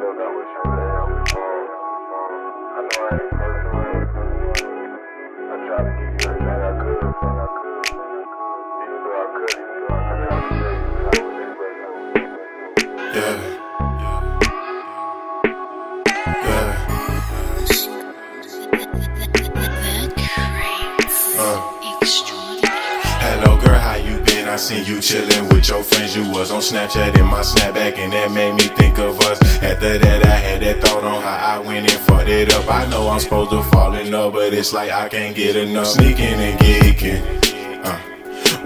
look, I wish I. I know I ain't supposed I seen you chillin' with your friends. You was on Snapchat in my snapback, and that made me think of us. After that, I had that thought on how I went and fucked it up. I know I'm supposed to fall in love, but it's like I can't get enough. Sneaking and geeking, uh,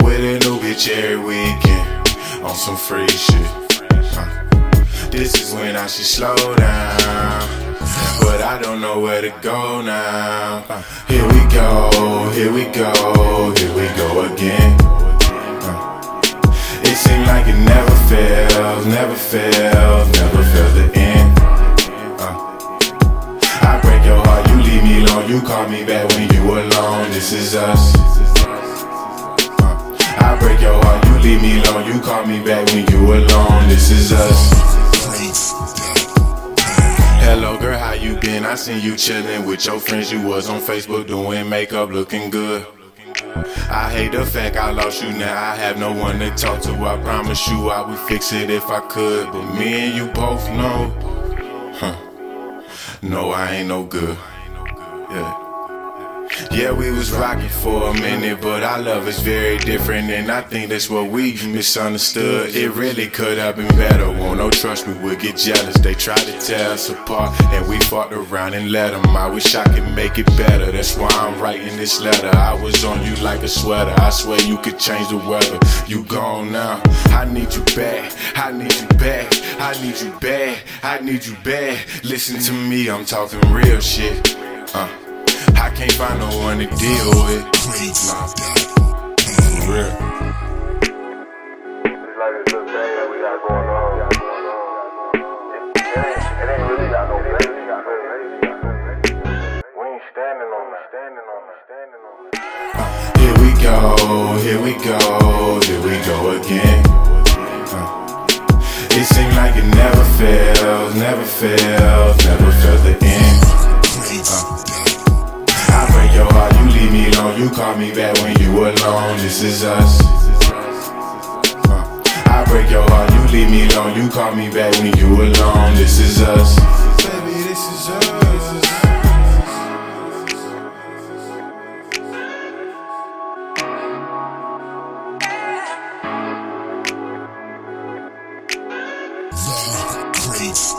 with a new bitch every weekend on some free shit. Uh, this is when I should slow down. But I don't know where to go now. Uh, here we go, here we go, fails, never fails, to end. Uh, I break your heart, you leave me alone, you call me back when you alone. This is us. Uh, I break your heart, you leave me alone, you call me back when you alone. This is us. Hello, girl, how you been? I seen you chillin' with your friends. You was on Facebook doing makeup, looking good. I hate the fact I lost you now. I have no one to talk to. I promise you I would fix it if I could. But me and you both know, huh? No, I ain't no good. Yeah. Yeah, we was rocking for a minute, but our love is very different, and I think that's what we misunderstood. It really could have been better. Won't no trust me, would get jealous. They tried to tear us apart, and we fought around and let them. I wish I could make it better. That's why I'm writing this letter. I was on you like a sweater. I swear you could change the weather. You gone now. I need you back. I need you back. I need you bad. I need you bad. Listen to me, I'm talking real shit. Uh. Can't find no one to deal with. Real. Here we go, here we go, here we go again. Uh, it seems like it never fails, never fails, never fails to end. Uh, leave you call me back when you alone. This is us. Uh, I break your heart, you leave me alone, you call me back when you alone. This is us. Baby, this is us. Great